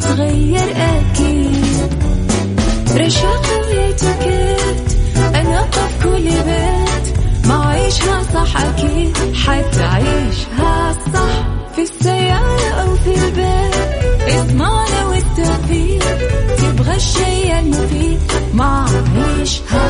إيه راح تتغير أكيد. رشاق ويتوكيت أنا في كل بيت. ما عيشها صح أكيد حتعيشها صح. في السيارة أو في البيت اضمعنا والتوفيق. تبغى الشيء المفيد ما عيشها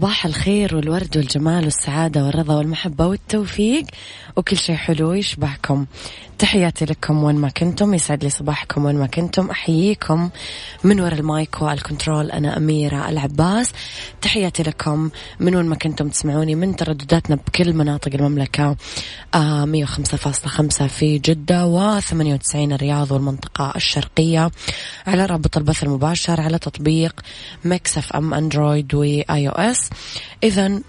صباح الخير والورد والجمال والسعادة والرضا والمحبة والتوفيق. وكل شيء حلو يشبهكم تحياتي لكم وين ما كنتم يسعد لي صباحكم وين ما كنتم. أحييكم من وراء ال mic وال control أنا أميرة العباس. تحياتي لكم من وين ما كنتم تسمعوني من تردداتنا بكل مناطق المملكة آه 105.5 في جدة و98 الرياض والمنطقة الشرقية. على رابط البث المباشر على تطبيق Mix FM Android و iOS إذا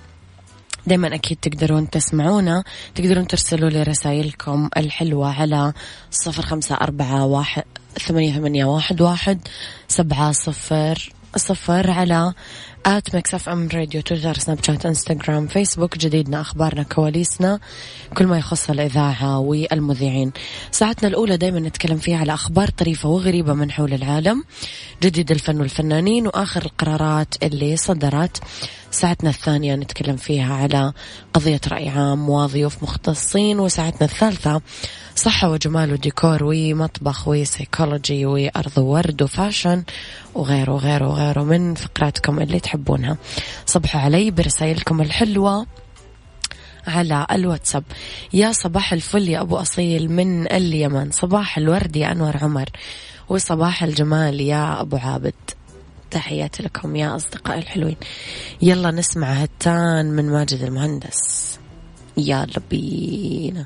دايما أكيد تقدرون تسمعونا. تقدرون ترسلوا لي رسائلكم الحلوة على صفر خمسة أربعة واحد ثمانية, ثمانية واحد, واحد سبعة صفر صفر على at FM radio تويتر سناب شات انستغرام فيسبوك جديدنا أخبارنا كواليسنا كل ما يخص الإذاعة والمذيعين. ساعتنا الأولى دائما نتكلم فيها على أخبار طريفة وغريبة من حول العالم جديد الفن والفنانين وآخر القرارات اللي صدرت. ساعتنا الثانية نتكلم فيها على قضية رأي عام وضيوف مختصين وساعتنا الثالثة صحة وجمال وديكور ومطبخ وسيكولوجي وأرض وورد و fashion وغيره وغيره وغيره من فقراتكم اللي تحبونها. صبحوا علي برسائلكم الحلوة على الواتساب. يا صباح الفل يا أبو أصيل من اليمن. صباح الورد يا أنور عمر. وصباح الجمال يا أبو عابد. تحياتي لكم يا أصدقائي الحلوين. يلا نسمع هتان من ماجد المهندس. يلا بينا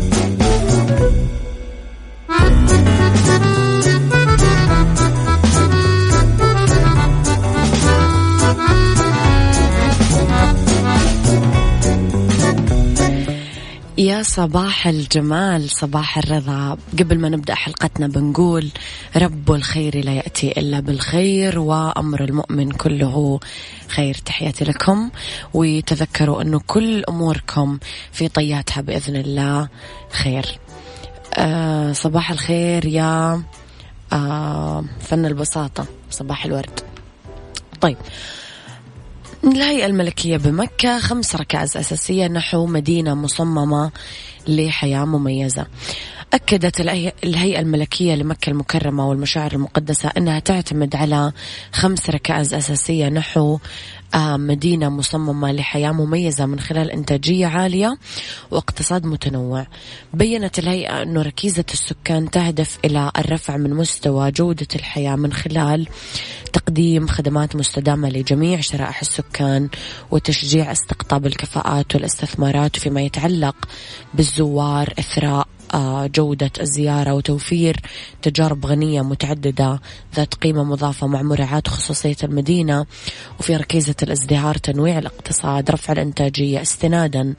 صباح الجمال صباح الرضا. قبل ما نبدأ حلقتنا بنقول رب الخير لا يأتي إلا بالخير وأمر المؤمن كله خير. تحياتي لكم وتذكروا أنه كل أموركم في طياتها بإذن الله خير. آه صباح الخير يا آه فن البساطة صباح الورد. طيب الهيئة الملكية بمكة خمس ركائز أساسية نحو مدينة مصممة لحياة مميزة. أكدت الهيئة الملكية لمكة المكرمة والمشاعر المقدسة أنها تعتمد على خمس ركائز أساسية. نحو آه، مدينة مصممة لحياة مميزة من خلال إنتاجية عالية واقتصاد متنوع. بينت الهيئة أن ركيزة السكان تهدف إلى الرفع من مستوى جودة الحياة من خلال تقديم خدمات مستدامة لجميع شرائح السكان وتشجيع استقطاب الكفاءات والاستثمارات فيما يتعلق بالزوار إثراء جودة الزيارة وتوفير تجارب غنية متعددة ذات قيمة مضافة مع مراعاة خصوصية المدينة وفي ركيزة الازدهار تنويع الاقتصاد رفع الإنتاجية استنادا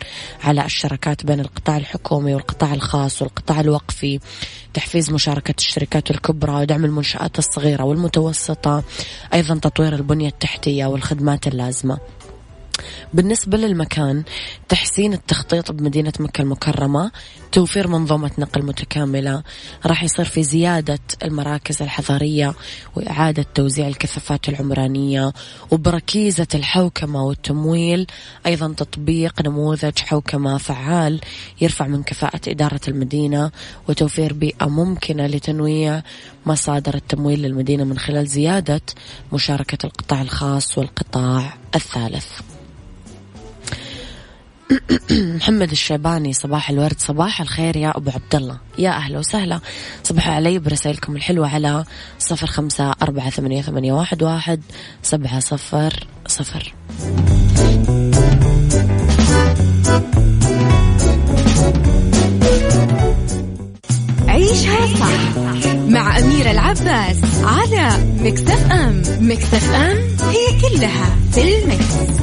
على الشراكات بين القطاع الحكومي والقطاع الخاص والقطاع الوقفي تحفيز مشاركة الشركات الكبرى ودعم المنشآت الصغيرة والمتوسطة أيضا تطوير البنية التحتية والخدمات اللازمة. بالنسبة للمكان تحسين التخطيط بمدينة مكة المكرمة توفير منظومة نقل متكاملة راح يصير في زيادة المراكز الحضارية وإعادة توزيع الكثافات العمرانية وبركيزة الحوكمة والتمويل أيضا تطبيق نموذج حوكمة فعال يرفع من كفاءة إدارة المدينة وتوفير بيئة ممكنة لتنويع مصادر التمويل للمدينة من خلال زيادة مشاركة القطاع الخاص والقطاع الثالث. محمد الشيباني صباح الورد. صباح الخير يا أبو عبد الله. يا أهلا وسهلا. صبحوا علي برسائلكم الحلوة على صفر خمسة أربعة ثمانية, ثمانية واحد, واحد سبعة صفر صفر. عيشها صح مع أميرة العباس على مكتف أم. مكتف أم هي كلها في المكس.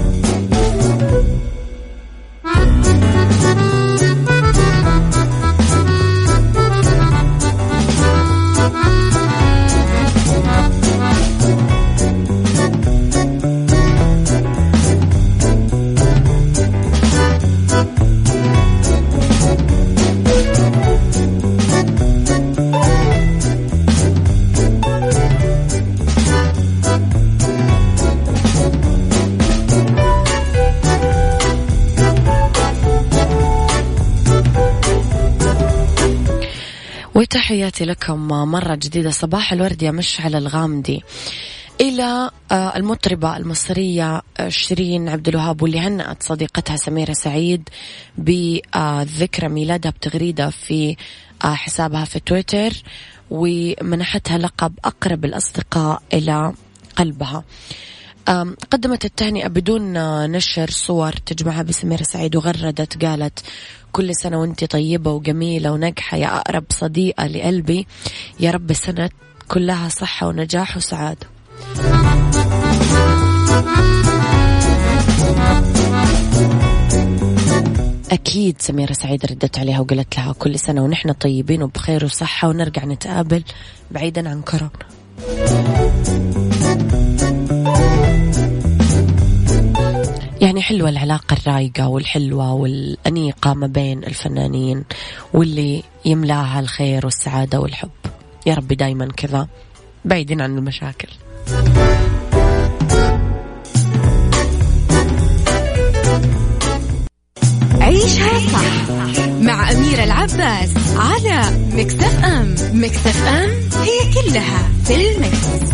لكم مرة جديدة. صباح الورد يا مشعل الغامدي. إلى آه، المطربة المصرية آه، شيرين عبد الوهاب واللي هنأت صديقتها سميرة سعيد بذكرى ميلادها بتغريدة في آه، حسابها في تويتر ومنحتها لقب أقرب الأصدقاء إلى قلبها. قدمت التهنئة بدون نشر صور تجمعها بسميرة سعيد وغردت قالت كل سنة وانت طيبة وجميلة وناجحة يا أقرب صديقة لقلبي. يا رب سنة كلها صحة ونجاح وسعادة. أكيد سميرة سعيد ردت عليها وقالت لها كل سنة ونحن طيبين وبخير وصحة ونرجع نتقابل بعيدا عن كورونا. يعني حلوة العلاقة الرايقة والحلوة والأنيقة ما بين الفنانين واللي يملاها الخير والسعادة والحب. يا رب دايما كذا بعيدين عن المشاكل. عيشها صح مع أميرة العباس على مكتف أم مكتف أم هي كلها في المكس.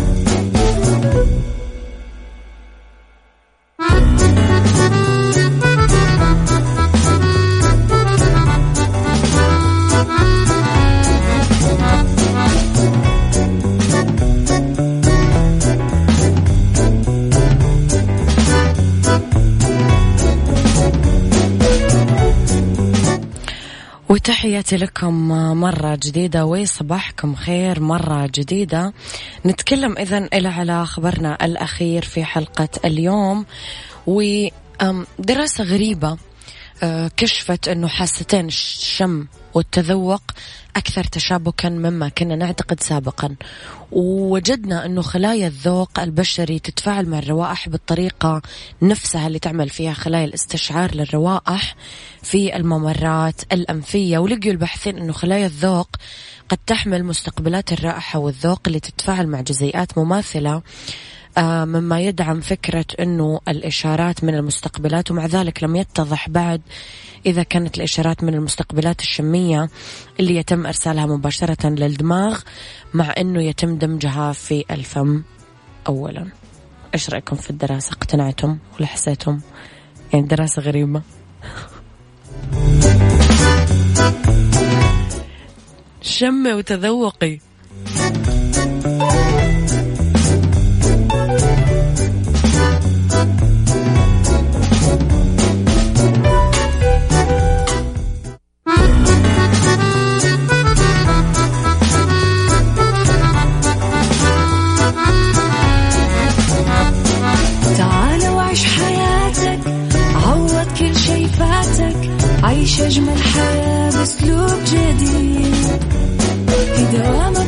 تحياتي لكم مرة جديدة وصباحكم خير مرة جديدة. نتكلم إذا إلى على خبرنا الأخير في حلقة اليوم. ودراسة غريبة آه، كشفت أنه حاستين الشم والتذوق أكثر تشابكا مما كنا نعتقد سابقا. ووجدنا أنه خلايا الذوق البشري تتفاعل مع الروائح بالطريقة نفسها اللي تعمل فيها خلايا الاستشعار للروائح في الممرات الأنفية. ولقيوا الباحثين أنه خلايا الذوق قد تحمل مستقبلات الرائحة والذوق اللي تتفاعل مع جزيئات مماثلة مما يدعم فكرة أنه الإشارات من المستقبلات ومع ذلك لم يتضح بعد إذا كانت الإشارات من المستقبلات الشمية اللي يتم إرسالها مباشرة للدماغ مع أنه يتم دمجها في الفم أولا. إيش رأيكم في الدراسة؟ اقتنعتم ولا حسيتم؟ يعني دراسة غريبة. شمي وتذوقي.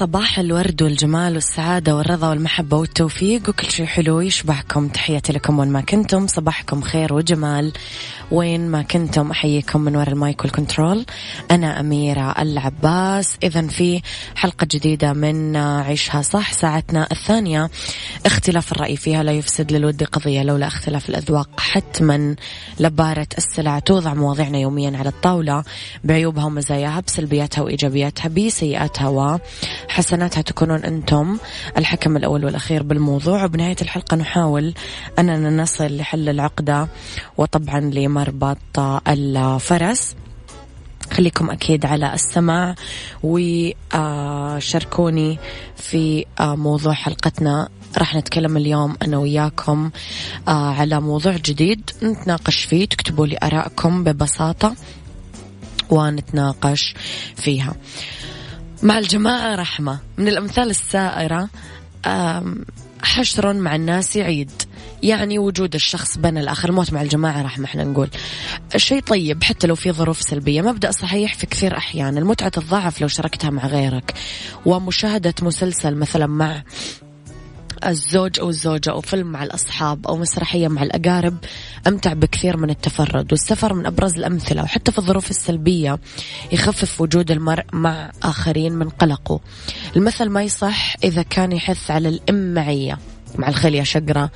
صباح الورد والجمال والسعادة والرضا والمحبة والتوفيق وكل شيء حلو يشبهكم تحياتي لكم وين ما كنتم صباحكم خير وجمال. وين ما كنتم أحييكم من وراء ال mic وال control. أنا أميرة العباس. إذا في حلقة جديدة من عيشها صح ساعتنا الثانية. اختلاف الرأي فيها لا يفسد للود قضية لولا اختلاف الأذواق. حتما لبارت السلع توضع مواضيعنا يوميا على الطاولة. بعيوبها ومزاياها بسلبياتها وإيجابياتها بسيئاتها و حسناتها تكونون أنتم الحكم الأول والأخير بالموضوع. وبنهاية الحلقة نحاول أننا نصل لحل العقدة وطبعا لمربط الفرس خليكم أكيد على السماع وشاركوني في موضوع حلقتنا. راح نتكلم اليوم أنا وياكم على موضوع جديد نتناقش فيه. تكتبوا لي أراءكم ببساطة ونتناقش فيها. مع الجماعة رحمة من الأمثال السائرة حشر مع الناس عيد يعني وجود الشخص بين الآخر. الموت مع الجماعة رحمة إحنا نقول. شيء طيب حتى لو في ظروف سلبية. مبدأ صحيح في كثير أحيان. المتعة تتضاعف لو شاركتها مع غيرك. ومشاهدة مسلسل مثلا مع الزوج أو الزوجة أو فيلم مع الأصحاب أو مسرحية مع الأقارب أمتع بكثير من التفرد. والسفر من أبرز الأمثلة. وحتى في الظروف السلبية يخفف وجود المرء مع آخرين من قلقه. المثل ما يصح إذا كان يحث على الإمعية. مع الخيل يا شقرة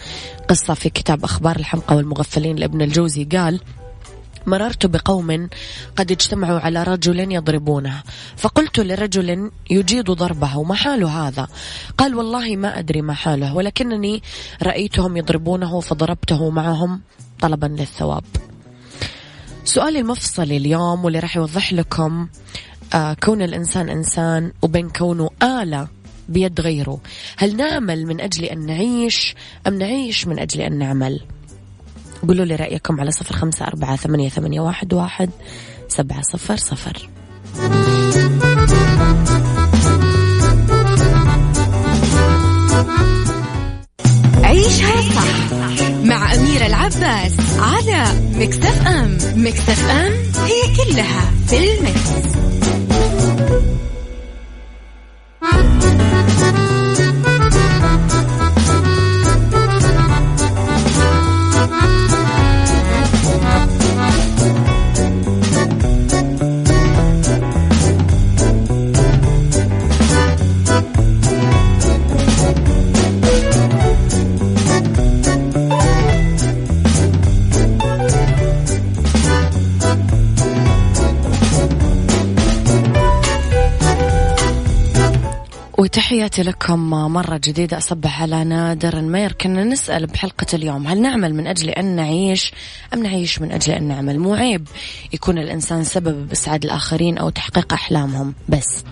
قصة في كتاب أخبار الحمقى والمغفلين لابن الجوزي. قال مررت بقوم قد اجتمعوا على رجل يضربونه فقلت لرجل يجيد ضربه ما حال هذا؟ قال والله ما أدري ما حاله ولكنني رأيتهم يضربونه فضربته معهم طلبا للثواب. سؤالي المفصلي اليوم واللي راح يوضح لكم آه كون الإنسان إنسان وبين كونه آلة بيد غيره. هل نعمل من أجل أن نعيش أم نعيش من أجل أن نعمل؟ قولوا لي رأيكم على صفر خمسة أربعة ثمانية, ثمانية واحد, واحد سبعة صفر صفر. عيشها صح مع أميرة العباس على مكتف أم. مكتف أم هي كلها في المكس. تحياتي لكم مرة جديدة. أصبح على نادر المير كنا نسأل بحلقة اليوم هل نعمل من أجل أن نعيش أم نعيش من أجل أن نعمل؟ مو عيب يكون الإنسان سبب بإسعاد الآخرين أو تحقيق أحلامهم. بس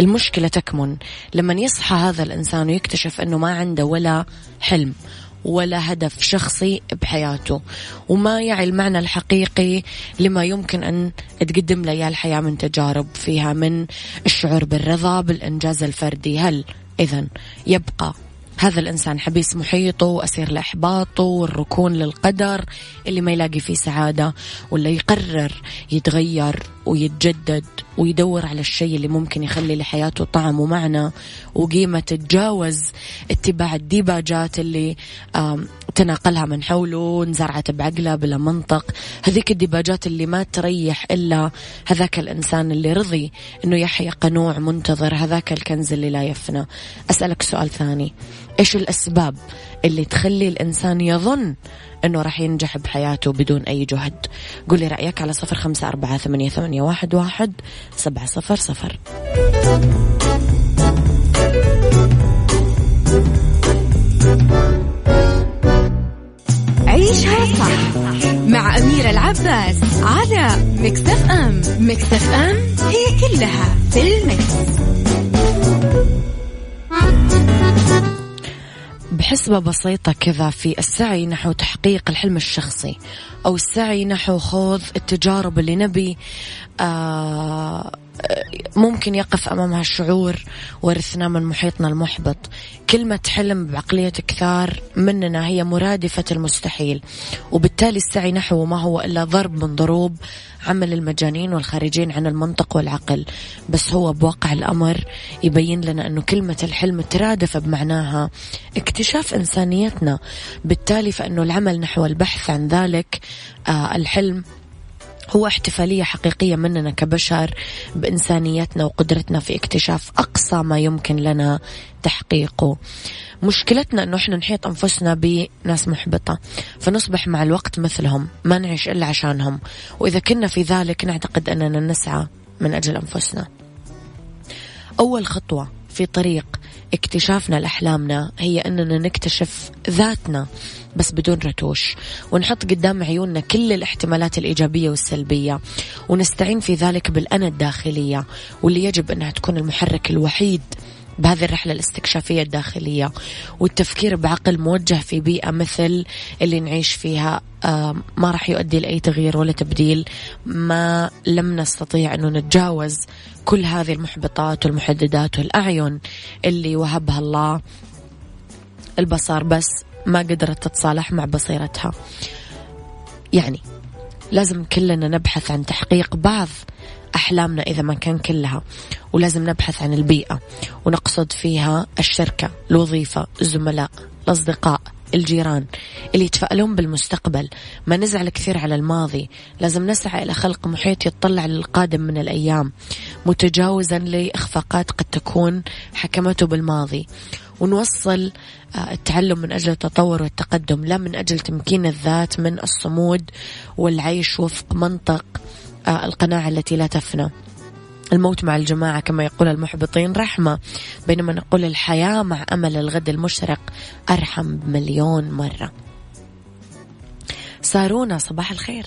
المشكلة تكمن. لما يصحى هذا الإنسان ويكتشف أنه ما عنده ولا حلم. ولا هدف شخصي بحياته. وما يعي المعنى الحقيقي لما يمكن أن تقدم له الحياة من تجارب فيها من الشعور بالرضا بالإنجاز الفردي. هل إذا يبقى هذا الإنسان حبيس محيطه وأسير لإحباطه والركون للقدر اللي ما يلاقي فيه سعادة ولا يقرر يتغير ويتجدد ويدور على الشيء اللي ممكن يخلي لحياته طعم ومعنى وقيمة تتجاوز اتباع الديباجات اللي تناقلها من حوله انزرعت بعقله بلا منطق. هذيك الديباجات اللي ما تريح إلا هذاك الإنسان اللي رضي أنه يحيا قنوع منتظر هذاك الكنز اللي لا يفنى. أسألك سؤال ثاني. إيش الأسباب اللي تخلي الإنسان يظن أنه راح ينجح بحياته بدون أي جهد؟ قولي رأيك على صفر خمسة أربعة ثمانية, ثمانية واحد, واحد سبعة صفر صفر عيشها صح مع أميرة العباس على مكتف أم مكتف أم هي كلها في المكس. بحسبة بسيطة كذا في السعي نحو تحقيق الحلم الشخصي أو السعي نحو خوض التجارب اللي نبي آه ممكن يقف أمامها الشعور ورثناه من محيطنا المحبط. كلمة حلم بعقلية كثار مننا هي مرادفة المستحيل وبالتالي السعي نحوه ما هو إلا ضرب من ضروب عمل المجانين والخارجين عن المنطق والعقل. بس هو بواقع الأمر يبين لنا أنه كلمة الحلم ترادف بمعناها اكتشاف إنسانيتنا. بالتالي فإنه العمل نحو البحث عن ذلك آه الحلم هو احتفالية حقيقية مننا كبشر بإنسانيتنا وقدرتنا في اكتشاف أقصى ما يمكن لنا تحقيقه. مشكلتنا أنه إحنا نحيط أنفسنا بناس محبطة فنصبح مع الوقت مثلهم ما نعيش إلا عشانهم. وإذا كنا في ذلك نعتقد أننا نسعى من أجل أنفسنا. أول خطوة في طريق اكتشافنا لأحلامنا هي أننا نكتشف ذاتنا بس بدون رتوش ونحط قدام عيوننا كل الاحتمالات الإيجابية والسلبية ونستعين في ذلك بالأنا الداخلية واللي يجب أنها تكون المحرك الوحيد بهذه الرحلة الاستكشافية الداخلية والتفكير بعقل موجه في بيئة مثل اللي نعيش فيها ما راح يؤدي لأي تغيير ولا تبديل. ما لم نستطيع أنه نتجاوز كل هذه المحبطات والمحددات والأعين اللي وهبها الله. البصر بس ما قدرت تتصالح مع بصيرتها. يعني لازم كلنا نبحث عن تحقيق بعض أحلامنا إذا ما كان كلها ولازم نبحث عن البيئة ونقصد فيها الشركة الوظيفة الزملاء الأصدقاء الجيران اللي يتفائلون بالمستقبل. ما نزعل كثير على الماضي لازم نسعى إلى خلق محيط يطلع للقادم من الأيام متجاوزا لإخفاقات قد تكون حكمته بالماضي. ونوصل آه، التعلم من أجل التطور والتقدم لا من أجل تمكين الذات من الصمود والعيش وفق منطق القناعة التي لا تفنى. الموت مع الجماعة كما يقول المحبطين رحمة بينما نقول الحياة مع أمل الغد المشرق أرحم بمليون مرة. سارونا صباح الخير.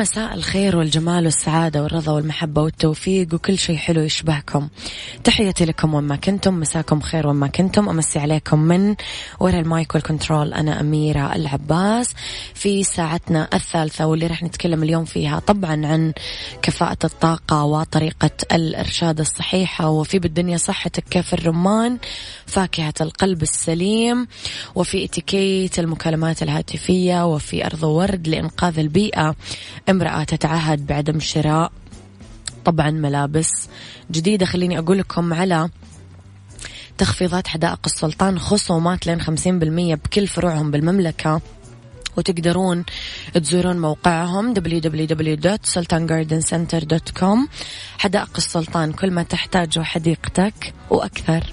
مساء الخير والجمال والسعادة والرضا والمحبة والتوفيق وكل شيء حلو يشبهكم. تحياتي لكم وين ما كنتم مساكم خير وين ما كنتم. أمسي عليكم من وراء ال mic وال control أنا أميرة العباس. في ساعتنا الثالثة واللي راح نتكلم اليوم فيها طبعا عن كفاءة الطاقة وطريقة الإرشاد الصحيحة. وفي بالدنيا صحتك كيف الرمان؟ فاكهة القلب السليم. وفي إتيكيت المكالمات الهاتفية. وفي أرض وورد لإنقاذ البيئة امرأة تتعهد بعدم شراء طبعا ملابس جديدة. خليني أقول لكم على تخفيضات حدائق السلطان خصومات لين 50% بكل فروعهم بالمملكة وتقدرون تزورون موقعهم www.sultangardencenter.com حدائق السلطان كل ما تحتاجه حديقتك وأكثر.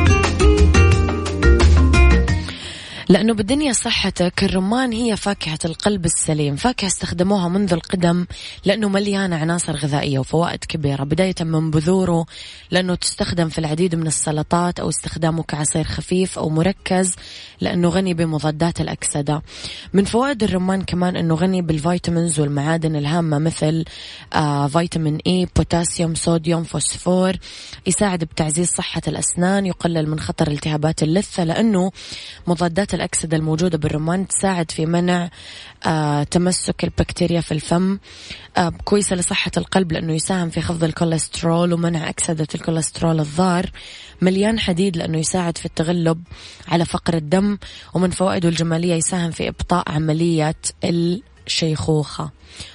لأنه بالدنيا صحتك الرمان هي فاكهة القلب السليم فاكهة استخدموها منذ القدم لأنه مليانة عناصر غذائية وفوائد كبيرة بداية من بذوره لأنه تستخدم في العديد من السلطات أو استخدامه كعصير خفيف أو مركز لأنه غني بمضادات الأكسدة. من فوائد الرمان كمان أنه غني بال vitamins والمعادن الهامة مثل آه فيتامين E بوتاسيوم صوديوم فوسفور يساعد بتعزيز صحة الأسنان يقلل من خطر التهابات اللثة لأنه مضادات الأكسدة الموجودة بالرمان تساعد في منع آه تمسك البكتيريا في الفم آه كويسة لصحة القلب لأنه يساهم في خفض الكوليسترول ومنع أكسدة الكوليسترول الضار مليان حديد لأنه يساعد في التغلب على فقر الدم ومن فوائده الجمالية يساهم في إبطاء عملية الشيخوخة.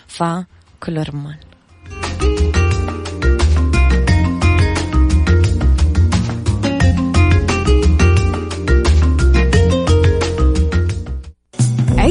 فكله رمان.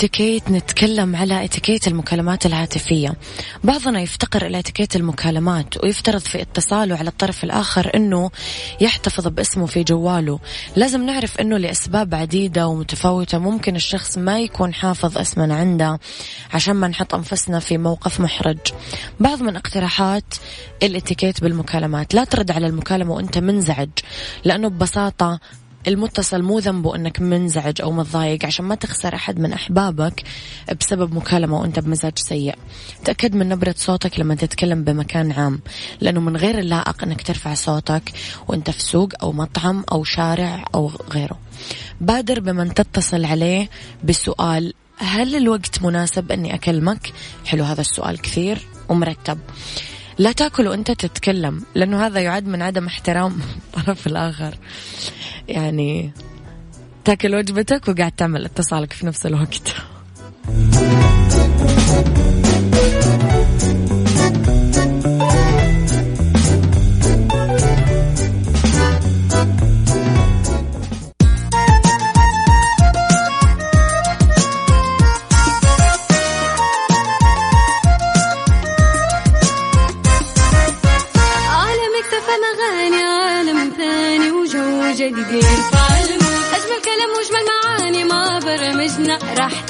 في اتيكيت نتكلم على اتيكيت المكالمات الهاتفية. بعضنا يفتقر إلى اتيكيت المكالمات ويفترض في اتصاله على الطرف الآخر أنه يحتفظ باسمه في جواله. لازم نعرف أنه لأسباب عديدة ومتفاوتة ممكن الشخص ما يكون حافظ اسمنا عنده عشان ما نحط أنفسنا في موقف محرج. بعض من اقتراحات الاتيكيت بالمكالمات. لا ترد على المكالمة وأنت منزعج لأنه ببساطة المتصل مو ذنبه إنك منزعج أو متضايق عشان ما تخسر أحد من أحبابك بسبب مكالمة وأنت بمزاج سيء. تأكد من نبرة صوتك لما تتكلم بمكان عام لأنه من غير اللائق إنك ترفع صوتك وأنت في سوق أو مطعم أو شارع أو غيره. بادر بمن تتصل عليه بسؤال هل الوقت مناسب إني أكلمك؟ حلو هذا السؤال كثير ومرتب. لا تأكل وأنت تتكلم لأنه هذا يعد من عدم احترام الطرف الآخر يعني تاكل وجبتك وقاعد تعمل اتصالك في نفس الوقت.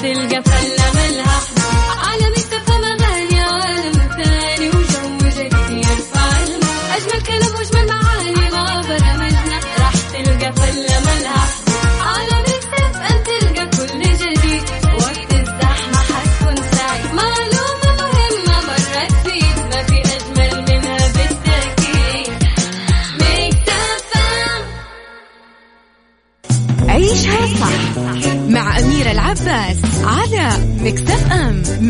راح تلقى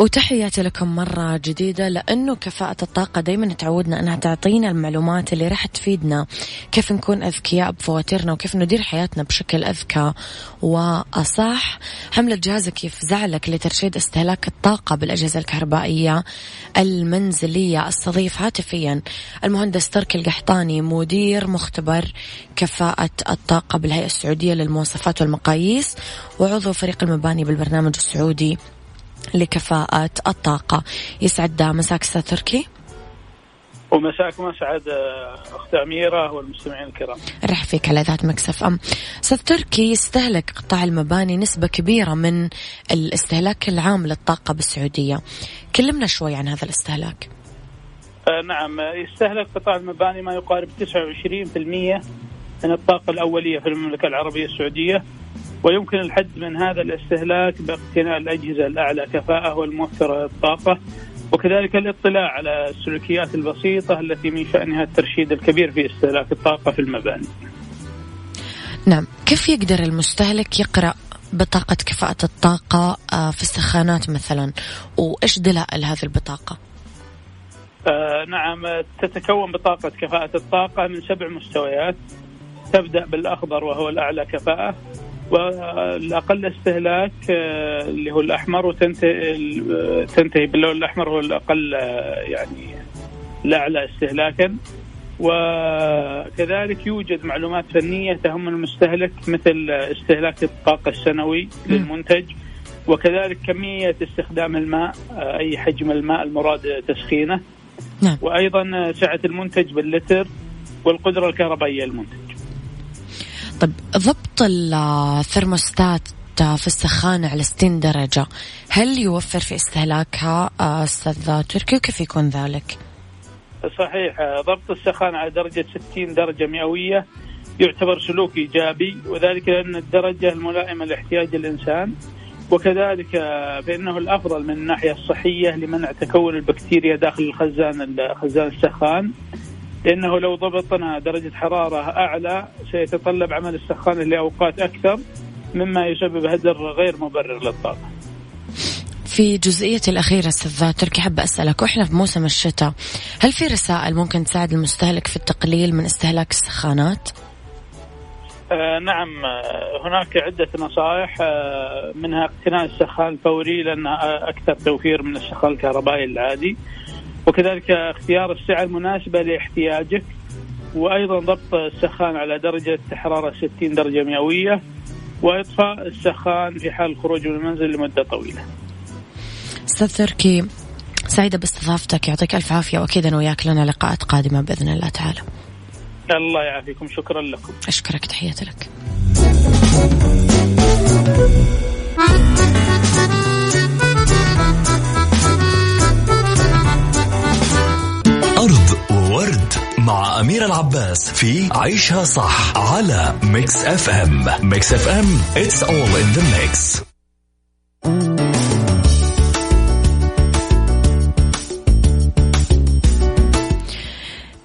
وتحياتي لكم مرة جديدة لأنه كفاءة الطاقة دايما تعودنا أنها تعطينا المعلومات اللي راح تفيدنا. كيف نكون أذكياء بفواتيرنا وكيف ندير حياتنا بشكل أذكى وأصح. حملة جهازك يفزعلك لترشيد استهلاك الطاقة بالأجهزة الكهربائية المنزلية استضيف هاتفيا. المهندس تركي القحطاني مدير مختبر كفاءة الطاقة بالهيئة السعودية للمواصفات والمقاييس وعضو فريق المباني بالبرنامج السعودي. لكفاءة الطاقة يسعد مساك أستاذ تركي ومساكم أسعد أخت أميرة والمستمعين الكرام. رح فيك على ذات مكسف أم أستاذ تركي يستهلك قطاع المباني نسبة كبيرة من الاستهلاك العام للطاقة بالسعودية. كلمنا شوي عن هذا الاستهلاك. آه نعم يستهلك قطاع المباني ما يقارب 29% من الطاقة الأولية في المملكة العربية السعودية ويمكن الحد من هذا الاستهلاك باقتناء الأجهزة الأعلى كفاءة والموفرة للطاقة وكذلك الاطلاع على السلوكيات البسيطة التي من شأنها الترشيد الكبير في استهلاك الطاقة في المباني. نعم. كيف يقدر المستهلك يقرأ بطاقة كفاءة الطاقة آه، في السخانات مثلا؟ وإيش دلائل هذه البطاقة؟ آه نعم. تتكون بطاقة كفاءة الطاقة من سبع مستويات. تبدأ بالأخضر وهو الأعلى كفاءة. والأقل استهلاك آه اللي هو الأحمر وتنتهي تنتهي باللون الأحمر هو الأقل آه يعني الأعلى استهلاكا. وكذلك يوجد معلومات فنية تهم المستهلك مثل استهلاك الطاقة السنوي للمنتج وكذلك كمية استخدام الماء أي حجم الماء المراد تسخينه. نعم. وأيضا سعة المنتج باللتر والقدرة الكهربائية للمنتج. طيب ضبط الثرموستات في السخانة على 60 درجة هل يوفر في استهلاكها أستاذ تركي وكيف يكون ذلك؟ صحيح ضبط السخان على درجة 60 درجة مئوية يعتبر سلوك إيجابي وذلك لأن الدرجة الملائمة لاحتياج الإنسان وكذلك فإنه الأفضل من الناحية الصحية لمنع تكون البكتيريا داخل الخزان خزان السخان لأنه لو ضبطنا درجة حرارة أعلى سيتطلب عمل السخان لأوقات أكثر مما يسبب هدر غير مبرر للطاقة في جزئية الأخيرة أستاذ تركي حابة أسألك وإحنا في موسم الشتاء هل في رسائل ممكن تساعد المستهلك في التقليل من استهلاك السخانات؟ آه نعم آه، هناك عدة نصائح آه منها اقتناء السخان الفوري لأنه أكثر توفير من السخان الكهربائي العادي وكذلك اختيار السعة المناسبة لاحتياجك وأيضا ضبط السخان على درجة حرارة 60 درجة مئوية وإطفاء السخان في حال الخروج من المنزل لمدة طويلة. أستاذ تركي سعيدة باستضافتك يعطيك ألف عافية وأكيد أنا وياك لنا لقاءات قادمة بإذن الله تعالى. الله يعافيكم شكرا لكم. أشكرك تحياتي لك. وورد مع أميرة العباس في عيشها صح على Mix FM Mix FM it's all in the mix.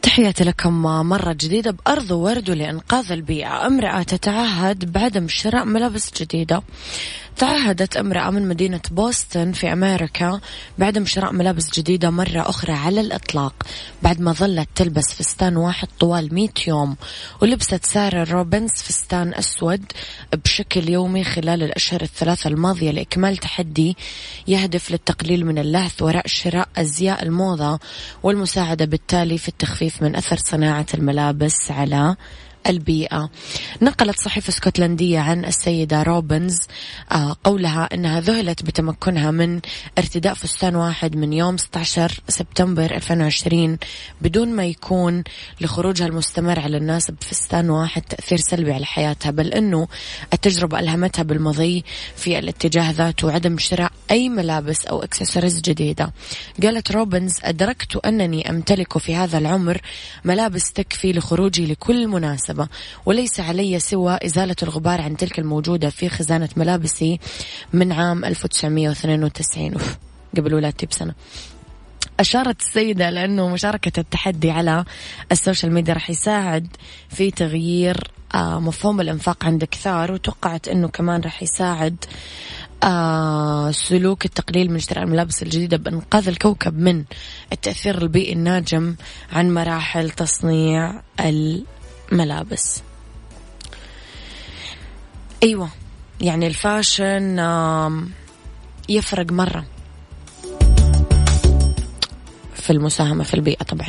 تحياتي لكم مرة جديدة بأرض ورد لإنقاذ البيئة. أمرأة تتعهد بعدم شراء ملابس جديدة. تعهدت امرأة من مدينة بوسطن في أمريكا بعدم شراء ملابس جديدة مرة أخرى على الإطلاق بعد ما ظلت تلبس فستان واحد طوال 100 يوم ولبست سارة روبنز فستان أسود بشكل يومي خلال الأشهر الثلاثة الماضية لإكمال تحدي يهدف للتقليل من اللهث وراء شراء أزياء الموضة والمساعدة بالتالي في التخفيف من أثر صناعة الملابس على البيئة. نقلت صحيفة اسكتلندية عن السيدة روبنز آه، قولها أنها ذهلت بتمكنها من ارتداء فستان واحد من يوم 16 سبتمبر 2020 بدون ما يكون لخروجها المستمر على الناس بفستان واحد تأثير سلبي على حياتها بل أنه التجربة ألهمتها بالمضي في الاتجاه ذاته وعدم شراء أي ملابس أو اكسسوارز جديدة. قالت روبنز أدركت أنني أمتلك في هذا العمر ملابس تكفي لخروجي لكل مناسبة وليس علي سوى إزالة الغبار عن تلك الموجودة في خزانة ملابسي من عام 1992 أوف قبل ولادتي بسنة أشارت السيدة لأنه مشاركة التحدي على ال social media راح يساعد في تغيير آه، مفهوم الإنفاق عند كثار وتوقعت أنه كمان راح يساعد آه سلوك التقليل من شراء الملابس الجديدة بإنقاذ الكوكب من التأثير البيئي الناجم عن مراحل تصنيع ملابس أيوه يعني الفاشن يفرق مرة في المساهمة في البيئة طبعا.